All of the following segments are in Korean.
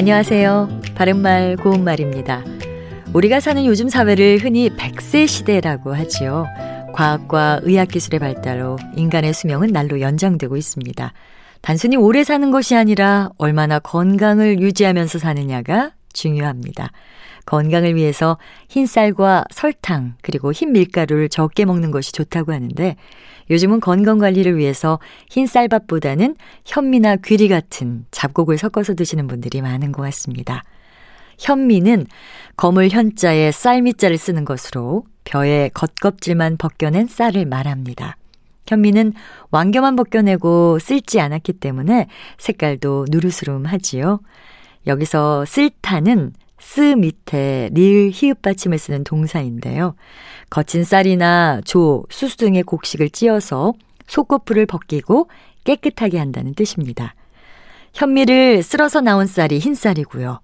안녕하세요. 바른말 고운말입니다. 우리가 사는 요즘 사회를 흔히 100세 시대라고 하지요. 과학과 의학기술의 발달로 인간의 수명은 날로 연장되고 있습니다. 단순히 오래 사는 것이 아니라 얼마나 건강을 유지하면서 사느냐가 중요합니다. 건강을 위해서 흰쌀과 설탕 그리고 흰 밀가루를 적게 먹는 것이 좋다고 하는데 요즘은 건강 관리를 위해서 흰쌀밥보다는 현미나 귀리 같은 잡곡을 섞어서 드시는 분들이 많은 것 같습니다. 현미는 거물 현자에 쌀미자를 쓰는 것으로 벼의 겉껍질만 벗겨낸 쌀을 말합니다. 현미는 왕겨만 벗겨내고 쓸지 않았기 때문에 색깔도 누르스름하지요. 여기서 쓸타는 스 밑에 릴 히읗 받침을 쓰는 동사인데요. 거친 쌀이나 조, 수수 등의 곡식을 찧어서 속꺼풀을 벗기고 깨끗하게 한다는 뜻입니다. 현미를 쓸어서 나온 쌀이 흰 쌀이고요.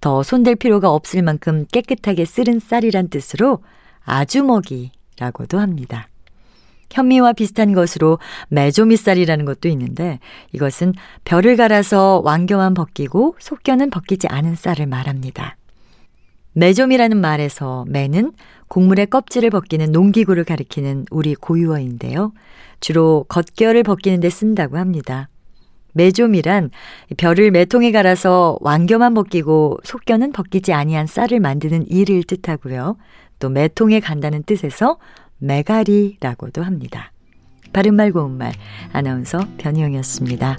더 손댈 필요가 없을 만큼 깨끗하게 쓸은 쌀이란 뜻으로 아주먹이라고도 합니다. 현미와 비슷한 것으로 메조미쌀이라는 것도 있는데 이것은 벼를 갈아서 왕겨만 벗기고 속겨는 벗기지 않은 쌀을 말합니다. 매점이라는 말에서 매는 곡물의 껍질을 벗기는 농기구를 가리키는 우리 고유어인데요. 주로 겉결을 벗기는 데 쓴다고 합니다. 매좀이란 벼를 매통에 갈아서 왕겨만 벗기고 속겨는 벗기지 아니한 쌀을 만드는 일을 뜻하고요. 또 매통에 간다는 뜻에서 매가리라고도 합니다. 바른말 고운말 아나운서 변희영이었습니다.